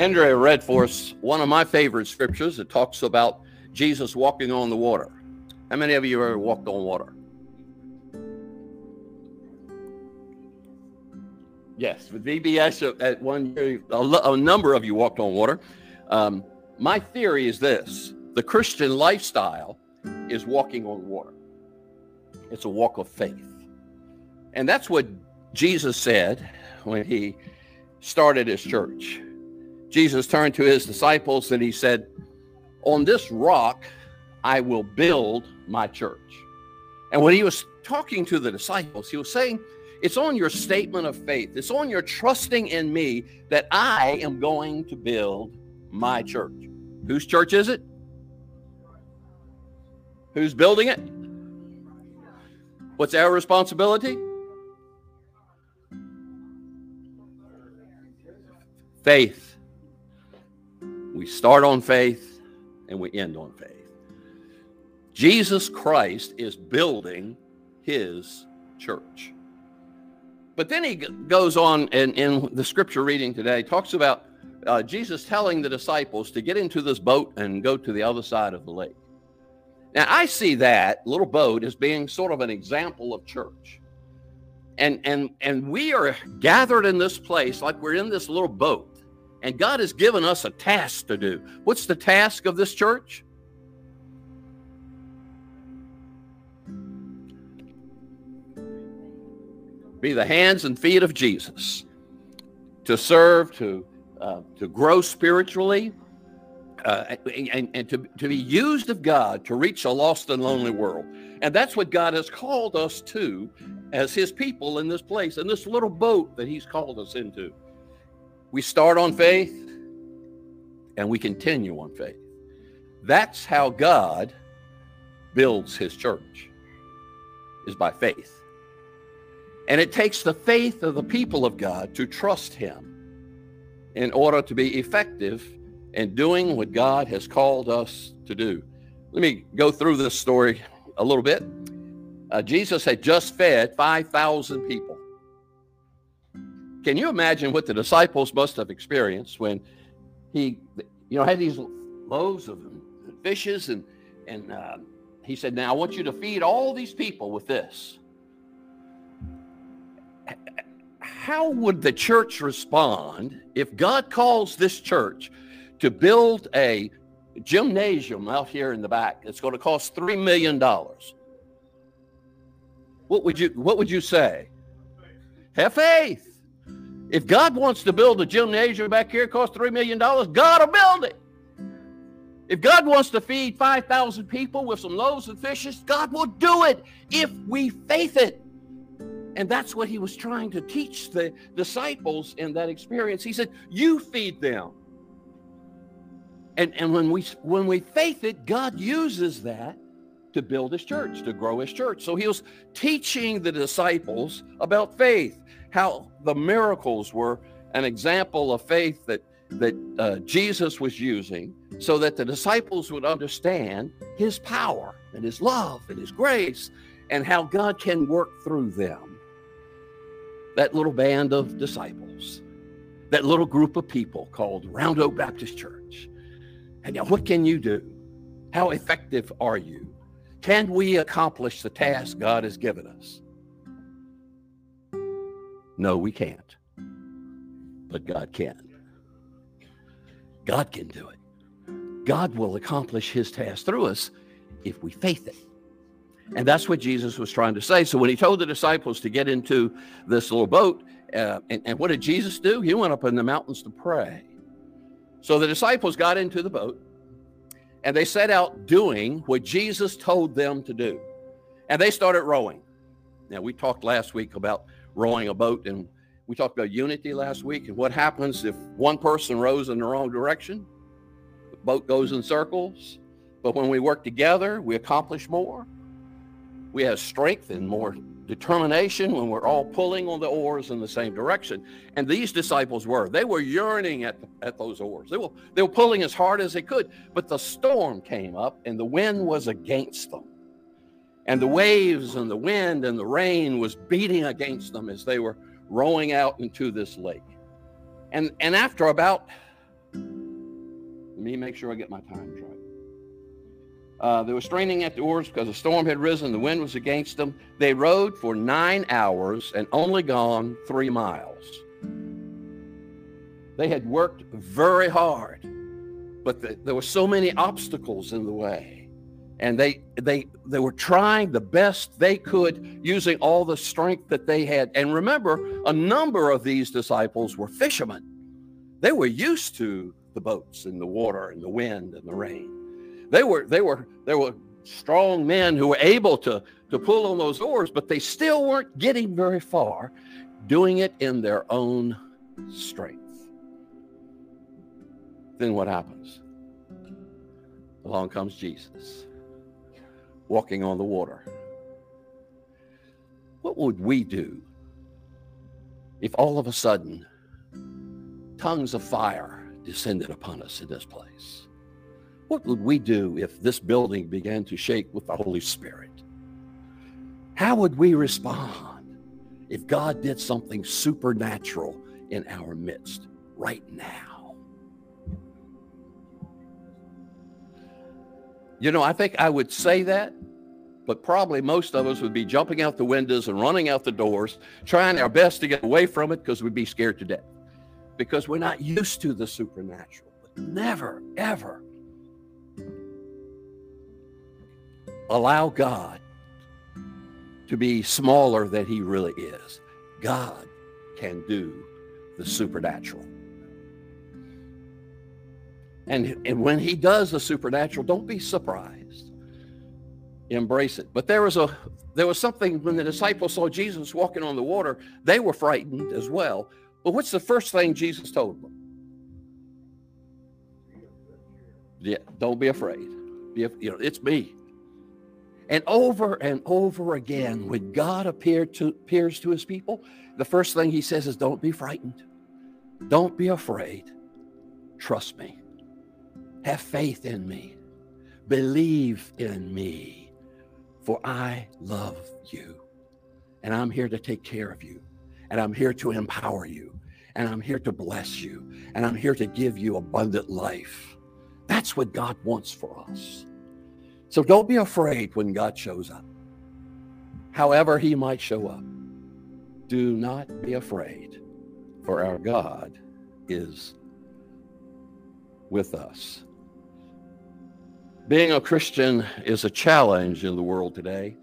Andrea read for us one of my favorite scriptures. It talks about Jesus walking on the water. How many of you ever walked on water? Yes, with VBS at one year, a, a number of you walked on water. Um, my theory is this the Christian lifestyle is walking on water, it's a walk of faith. And that's what Jesus said when he started his church. Jesus turned to his disciples and he said, On this rock I will build my church. And when he was talking to the disciples, he was saying, it's on your statement of faith. It's on your trusting in me that I am going to build my church. Whose church is it? Who's building it? What's our responsibility? Faith. We start on faith and we end on faith. Jesus Christ is building his church. But then he goes on in, in the scripture reading today, talks about uh, Jesus telling the disciples to get into this boat and go to the other side of the lake. Now, I see that little boat as being sort of an example of church. And, and, and we are gathered in this place like we're in this little boat. And God has given us a task to do. What's the task of this church? be the hands and feet of Jesus, to serve, to, uh, to grow spiritually, uh, and, and to, to be used of God to reach a lost and lonely world. And that's what God has called us to as his people in this place, in this little boat that he's called us into. We start on faith and we continue on faith. That's how God builds his church, is by faith. And it takes the faith of the people of God to trust Him in order to be effective in doing what God has called us to do. Let me go through this story a little bit. Uh, Jesus had just fed 5,000 people. Can you imagine what the disciples must have experienced when he, you know, had these loaves of fishes and and uh, he said, "Now I want you to feed all these people with this." how would the church respond if God calls this church to build a gymnasium out here in the back? It's going to cost three million dollars. What would you What would you say? Have faith. If God wants to build a gymnasium back here, costs three million dollars. God will build it. If God wants to feed 5,000 people with some loaves and fishes, God will do it if we faith it. And that's what he was trying to teach the disciples in that experience. He said, You feed them. And, and when we when we faith it, God uses that to build his church, to grow his church. So he was teaching the disciples about faith, how the miracles were an example of faith that that uh, Jesus was using so that the disciples would understand his power and his love and his grace and how God can work through them that little band of disciples, that little group of people called Round Oak Baptist Church. And now, what can you do? How effective are you? Can we accomplish the task God has given us? No, we can't. But God can. God can do it. God will accomplish his task through us if we faith it. And that's what Jesus was trying to say. So when he told the disciples to get into this little boat, uh, and, and what did Jesus do? He went up in the mountains to pray. So the disciples got into the boat and they set out doing what Jesus told them to do. And they started rowing. Now, we talked last week about rowing a boat, and we talked about unity last week and what happens if one person rows in the wrong direction. The boat goes in circles. But when we work together, we accomplish more. We have strength and more determination when we're all pulling on the oars in the same direction. And these disciples were. They were yearning at, at those oars. They were, they were pulling as hard as they could. But the storm came up and the wind was against them. And the waves and the wind and the rain was beating against them as they were rowing out into this lake. And, and after about let me make sure I get my times right. Uh, they were straining at the oars because a storm had risen. The wind was against them. They rowed for nine hours and only gone three miles. They had worked very hard, but the, there were so many obstacles in the way. And they, they, they were trying the best they could using all the strength that they had. And remember, a number of these disciples were fishermen. They were used to the boats and the water and the wind and the rain. They were they were they were strong men who were able to to pull on those oars, but they still weren't getting very far, doing it in their own strength. Then what happens? Along comes Jesus, walking on the water. What would we do if all of a sudden tongues of fire descended upon us in this place? What would we do if this building began to shake with the Holy Spirit? How would we respond if God did something supernatural in our midst right now? You know, I think I would say that, but probably most of us would be jumping out the windows and running out the doors, trying our best to get away from it because we'd be scared to death because we're not used to the supernatural. But never, ever allow God to be smaller than he really is. God can do the supernatural. And, and when he does the supernatural, don't be surprised. Embrace it. But there was a there was something when the disciples saw Jesus walking on the water, they were frightened as well. But what's the first thing Jesus told them? Yeah, don't be afraid. Be, you know, it's me. And over and over again, when God to, appears to his people, the first thing he says is, Don't be frightened. Don't be afraid. Trust me. Have faith in me. Believe in me, for I love you. And I'm here to take care of you. And I'm here to empower you. And I'm here to bless you. And I'm here to give you abundant life. That's what God wants for us. So don't be afraid when God shows up. However, he might show up. Do not be afraid, for our God is with us. Being a Christian is a challenge in the world today.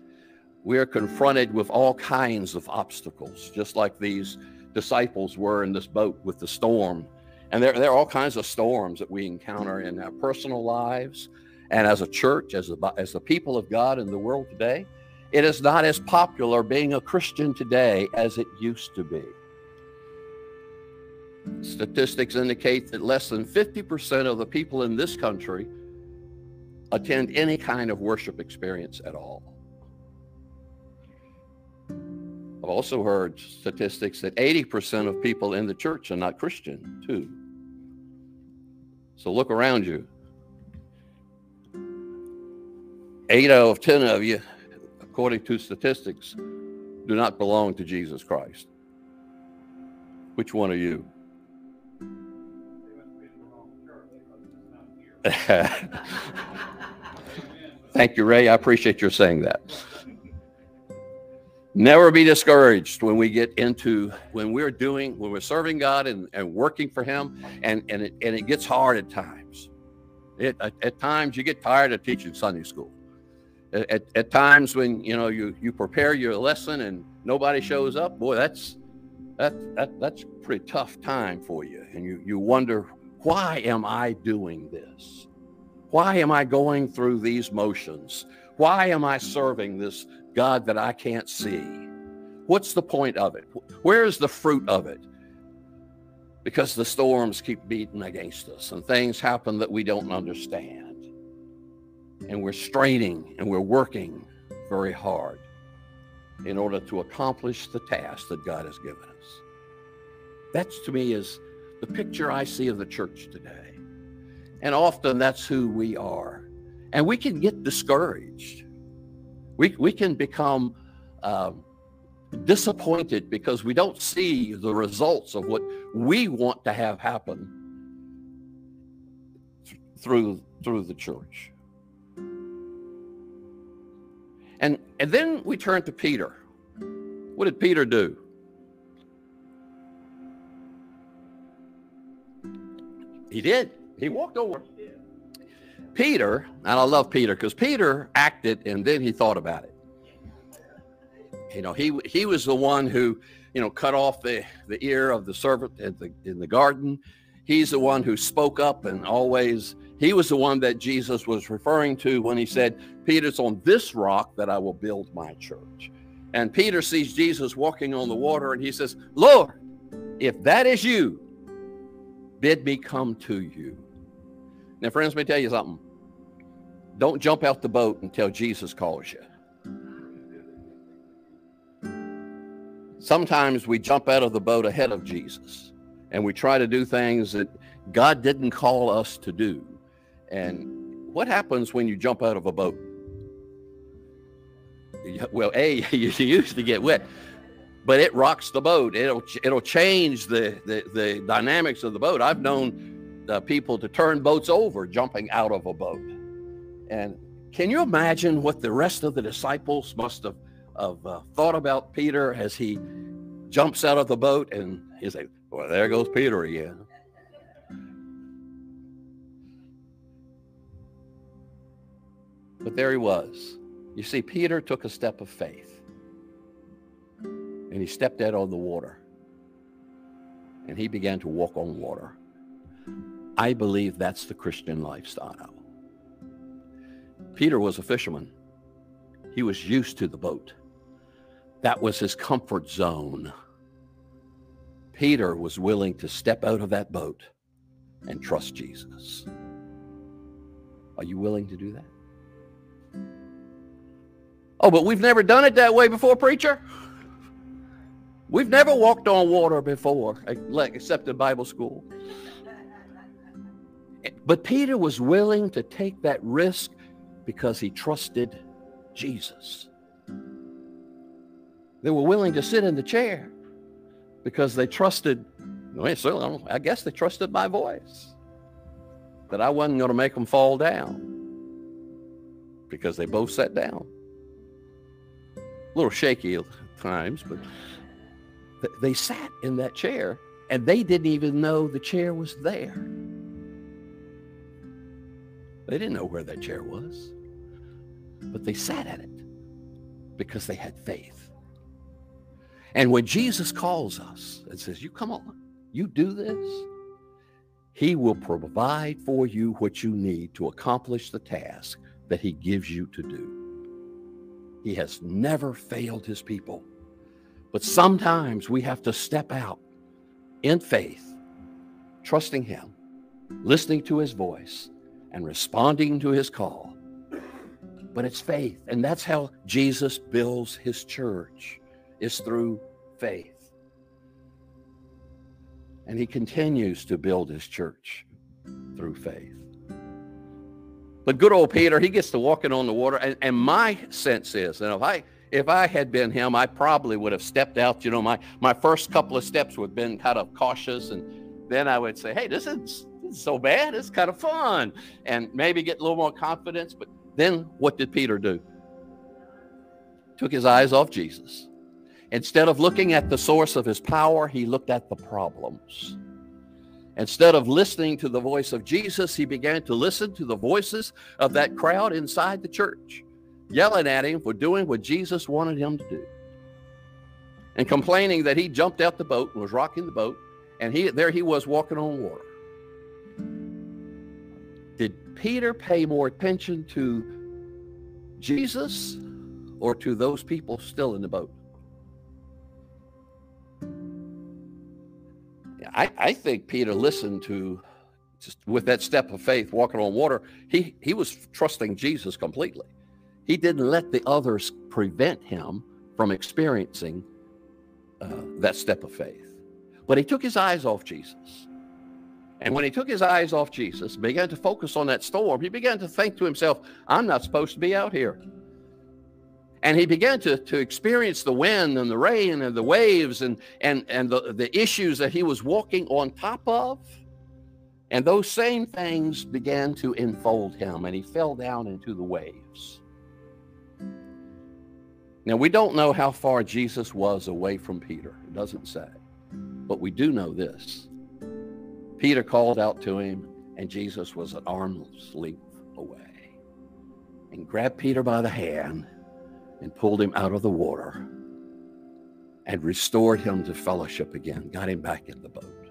We are confronted with all kinds of obstacles, just like these disciples were in this boat with the storm. And there, there are all kinds of storms that we encounter in our personal lives, and as a church, as a, as the people of God in the world today, it is not as popular being a Christian today as it used to be. Statistics indicate that less than 50% of the people in this country attend any kind of worship experience at all. I've also heard statistics that 80% of people in the church are not Christian, too. So look around you eight out of 10 of you, according to statistics, do not belong to Jesus Christ. Which one are you? Thank you, Ray. I appreciate your saying that. Never be discouraged when we get into when we're doing when we're serving God and, and working for Him, and and it, and it gets hard at times. It, at, at times you get tired of teaching Sunday school at, at times when you know you you prepare your lesson and nobody shows up boy that's that, that that's pretty tough time for you and you you wonder why am i doing this why am i going through these motions? Why am i serving this god that i can't see? What's the point of it? Where's the fruit of it? Because the storms keep beating against us and things happen that we don't understand. And we're straining and we're working very hard in order to accomplish the task that God has given us. That's to me is the picture I see of the church today. And often that's who we are. And we can get discouraged. We, we can become um, disappointed because we don't see the results of what we want to have happen through through the church. And and then we turn to Peter. What did Peter do? He did. He walked over. Peter, and I love Peter because Peter acted and then he thought about it. You know, he he was the one who, you know, cut off the, the ear of the servant in the in the garden. He's the one who spoke up and always he was the one that Jesus was referring to when he said, Peter's on this rock that I will build my church. And Peter sees Jesus walking on the water and he says, Lord, if that is you, bid me come to you. Now, friends, let me tell you something. Don't jump out the boat until Jesus calls you. Sometimes we jump out of the boat ahead of Jesus and we try to do things that God didn't call us to do. And what happens when you jump out of a boat? Well, A, you used to get wet, but it rocks the boat. It'll it'll change the the, the dynamics of the boat. I've known uh, people to turn boats over jumping out of a boat. And can you imagine what the rest of the disciples must have, have uh, thought about Peter as he jumps out of the boat and he's like, well, there goes Peter again. But there he was. You see, Peter took a step of faith and he stepped out on the water and he began to walk on water. I believe that's the Christian lifestyle. Peter was a fisherman. He was used to the boat. That was his comfort zone. Peter was willing to step out of that boat and trust Jesus. Are you willing to do that? Oh, but we've never done it that way before, preacher. We've never walked on water before, except in Bible school. But Peter was willing to take that risk because he trusted Jesus. They were willing to sit in the chair because they trusted, I guess they trusted my voice, that I wasn't going to make them fall down because they both sat down a little shaky at times, but they sat in that chair and they didn't even know the chair was there. They didn't know where that chair was, but they sat at it because they had faith. And when Jesus calls us and says, You come on, you do this, he will provide for you what you need to accomplish the task that he gives you to do. He has never failed his people. But sometimes we have to step out in faith, trusting him, listening to his voice, and responding to his call. But it's faith. And that's how Jesus builds his church, is through faith. And he continues to build his church through faith. But good old Peter, he gets to walking on the water. And, and my sense is, and if I if I had been him, I probably would have stepped out. You know, my my first couple of steps would have been kind of cautious, and then I would say, "Hey, this is, this is so bad. It's kind of fun," and maybe get a little more confidence. But then, what did Peter do? Took his eyes off Jesus. Instead of looking at the source of his power, he looked at the problems. Instead of listening to the voice of Jesus, he began to listen to the voices of that crowd inside the church, yelling at him for doing what Jesus wanted him to do. And complaining that he jumped out the boat and was rocking the boat, and he there he was walking on water. Peter pay more attention to Jesus or to those people still in the boat? I, I think Peter listened to just with that step of faith, walking on water. He he was trusting Jesus completely. He didn't let the others prevent him from experiencing uh, that step of faith. But he took his eyes off Jesus. And when he took his eyes off Jesus, began to focus on that storm, he began to think to himself, I'm not supposed to be out here. And he began to, to experience the wind and the rain and the waves and, and, and the, the issues that he was walking on top of. And those same things began to enfold him, and he fell down into the waves. Now, we don't know how far Jesus was away from Peter. It doesn't say. But we do know this. Peter called out to him, and Jesus was an arm's length away and grabbed Peter by the hand and pulled him out of the water and restored him to fellowship again, got him back in the boat.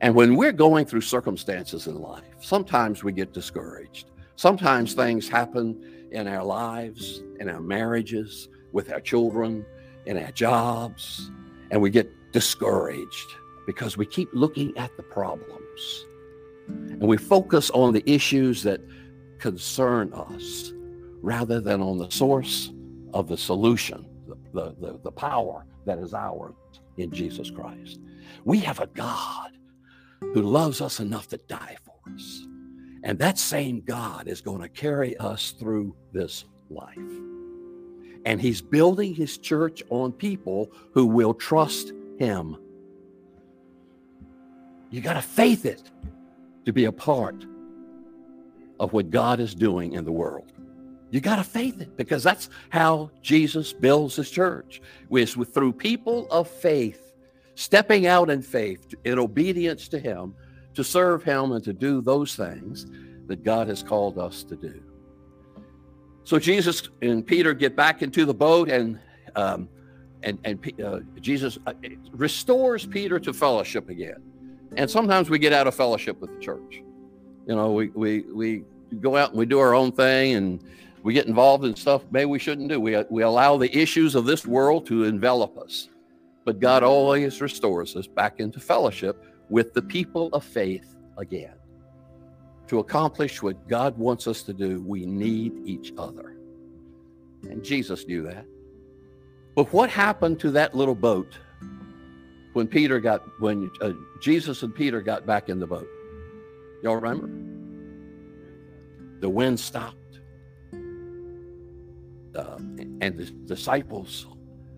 And when we're going through circumstances in life, sometimes we get discouraged. Sometimes things happen in our lives, in our marriages, with our children, in our jobs, and we get discouraged because we keep looking at the problems and we focus on the issues that concern us rather than on the source of the solution, the, the, the power that is ours in Jesus Christ. We have a God who loves us enough to die for us. And that same God is going to carry us through this life. And he's building his church on people who will trust him. You got to faith it to be a part of what God is doing in the world. You got to faith it because that's how Jesus builds his church. Is through people of faith stepping out in faith in obedience to him to serve him and to do those things that God has called us to do. So Jesus and Peter get back into the boat and um, and and uh, Jesus uh, restores Peter to fellowship again. And sometimes we get out of fellowship with the church. You know, we we we go out and we do our own thing and we get involved in stuff maybe we shouldn't do. We we allow the issues of this world to envelop us. But God always restores us back into fellowship with the people of faith again. To accomplish what God wants us to do, we need each other. And Jesus knew that. But what happened to that little boat when Peter got, when uh, Jesus and Peter got back in the boat? Y'all remember? The wind stopped. Uh, and the disciples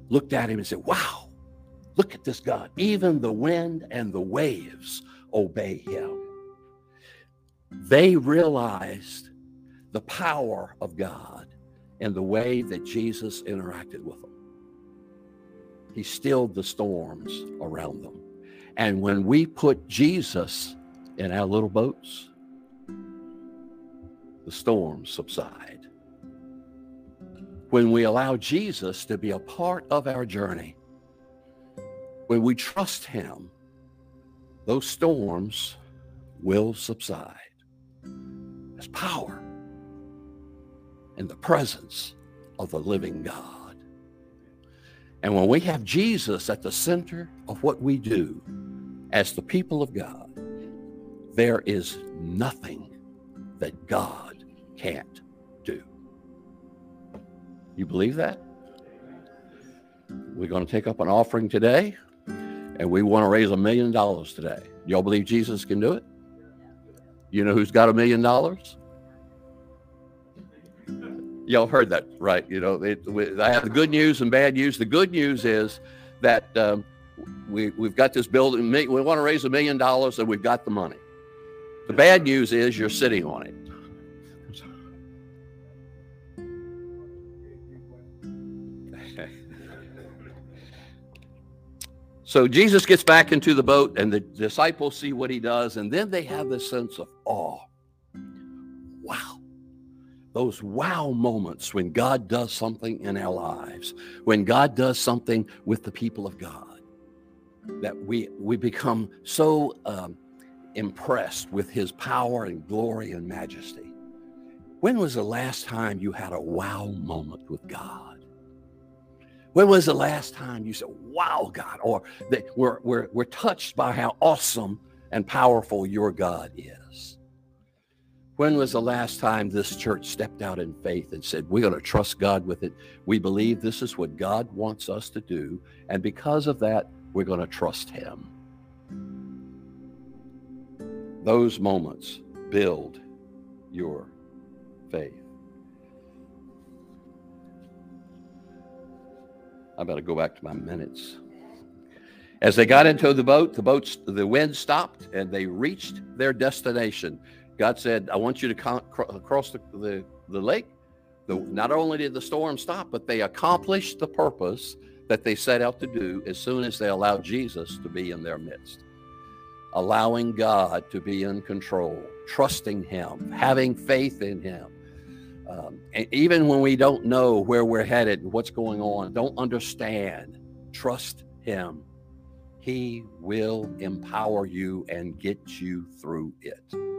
looked at him and said, Wow, look at this God. Even the wind and the waves obey him. They realized the power of God and the way that Jesus interacted with them. He stilled the storms around them. And when we put Jesus in our little boats, the storms subside. When we allow Jesus to be a part of our journey, when we trust him, those storms will subside. There's power in the presence of the living God. And when we have Jesus at the center of what we do as the people of God, there is nothing that God can't do. You believe that? We're going to take up an offering today, and we want to raise a million dollars today. Y'all believe Jesus can do it? You know who's got a million dollars? Y'all heard that right. You know, it, we, I have the good news and bad news. The good news is that um, we, we've got this building. We want to raise a million dollars and we've got the money. The bad news is you're sitting on it. So Jesus gets back into the boat, and the disciples see what he does, and then they have this sense of awe. Those wow moments when God does something in our lives, when God does something with the people of God, that we, we become so um, impressed with his power and glory and majesty. When was the last time you had a wow moment with God? When was the last time you said, wow, God, or that we're, we're, we're touched by how awesome and powerful your God is? When was the last time this church stepped out in faith and said, We're going to trust God with it? We believe this is what God wants us to do. And because of that, we're going to trust Him. Those moments build your faith. I better go back to my minutes. As they got into the boat, the boats, the wind stopped and they reached their destination. God said, I want you to cross the, the, the lake. The, not only did the storm stop, but they accomplished the purpose that they set out to do as soon as they allowed Jesus to be in their midst. Allowing God to be in control, trusting Him, having faith in Him. Um, and even when we don't know where we're headed and what's going on, don't understand, trust Him. He will empower you and get you through it.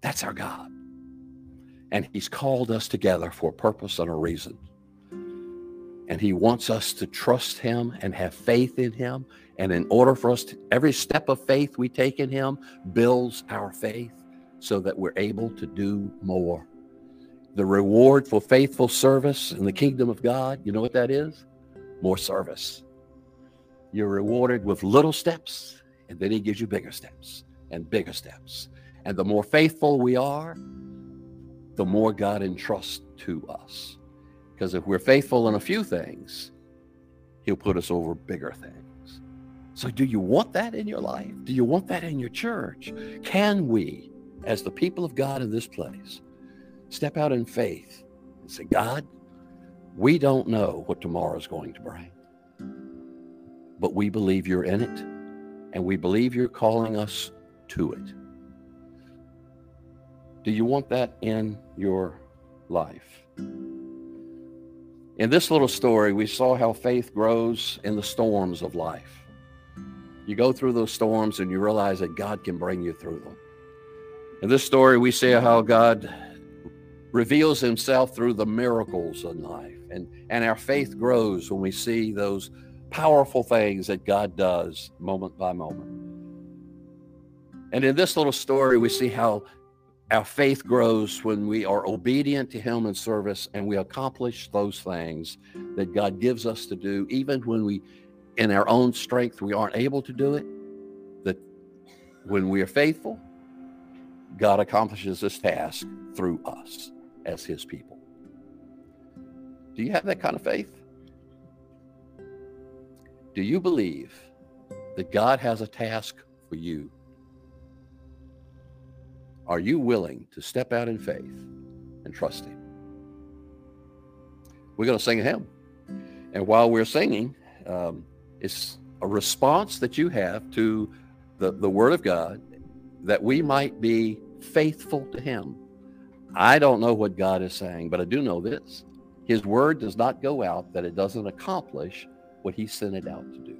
That's our God. And He's called us together for a purpose and a reason. And He wants us to trust Him and have faith in Him. And in order for us to, every step of faith we take in Him builds our faith so that we're able to do more. The reward for faithful service in the kingdom of God, you know what that is? More service. You're rewarded with little steps, and then He gives you bigger steps and bigger steps. And the more faithful we are, the more God entrusts to us. Because if we're faithful in a few things, He'll put us over bigger things. So, do you want that in your life? Do you want that in your church? Can we, as the people of God in this place, step out in faith and say, God, we don't know what tomorrow is going to bring but we believe you're in it and we believe you're calling us to it. Do you want that in your life? In this little story, we saw how faith grows in the storms of life. You go through those storms and you realize that God can bring you through them. In this story, we see how God reveals himself through the miracles in life. And, and our faith grows when we see those powerful things that God does moment by moment. And in this little story, we see how our faith grows when we are obedient to Him in service and we accomplish those things that God gives us to do, even when we, in our own strength, we aren't able to do it. That when we are faithful, God accomplishes this task through us as His people. Do you have that kind of faith? Do you believe that God has a task for you? Are you willing to step out in faith and trust Him? We're going to sing a hymn. And while we're singing, um, it's a response that you have to the, the Word of God that we might be faithful to Him. I don't know what God is saying, but I do know this His Word does not go out that it doesn't accomplish what he sent it out to do.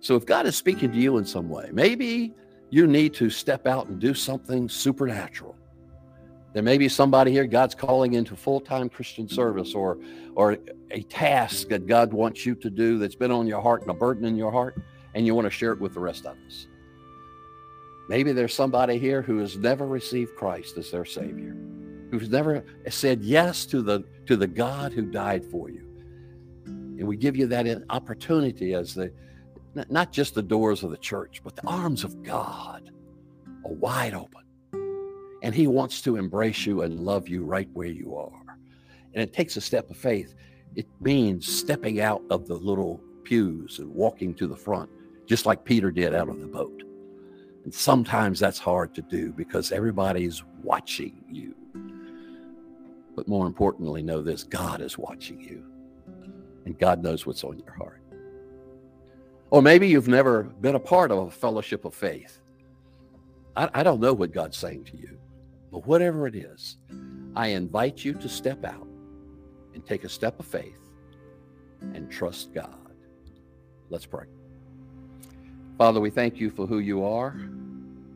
So if God is speaking to you in some way, maybe you need to step out and do something supernatural. There may be somebody here God's calling into full-time Christian service or or a task that God wants you to do that's been on your heart and a burden in your heart and you want to share it with the rest of us. Maybe there's somebody here who has never received Christ as their savior, who's never said yes to the to the God who died for you. And we give you that opportunity as the not just the doors of the church, but the arms of God are wide open. And He wants to embrace you and love you right where you are. And it takes a step of faith. It means stepping out of the little pews and walking to the front, just like Peter did out of the boat. And sometimes that's hard to do because everybody's watching you. But more importantly, know this God is watching you and God knows what's on your heart. Or maybe you've never been a part of a fellowship of faith. I, I don't know what God's saying to you, but whatever it is, I invite you to step out and take a step of faith and trust God. Let's pray. Father, we thank you for who you are,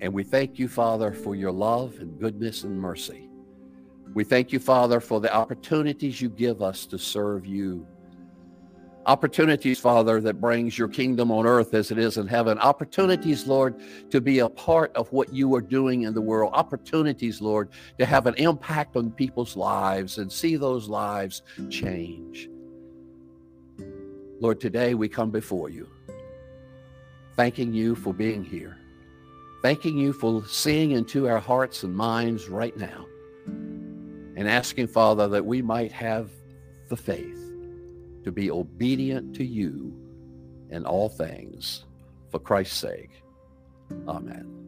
and we thank you, Father, for your love and goodness and mercy. We thank you, Father, for the opportunities you give us to serve you opportunities, Father, that brings your kingdom on earth as it is in heaven. Opportunities, Lord, to be a part of what you are doing in the world. Opportunities, Lord, to have an impact on people's lives and see those lives change. Lord, today we come before you, thanking you for being here, thanking you for seeing into our hearts and minds right now, and asking, Father, that we might have the faith to be obedient to you in all things for Christ's sake. Amen.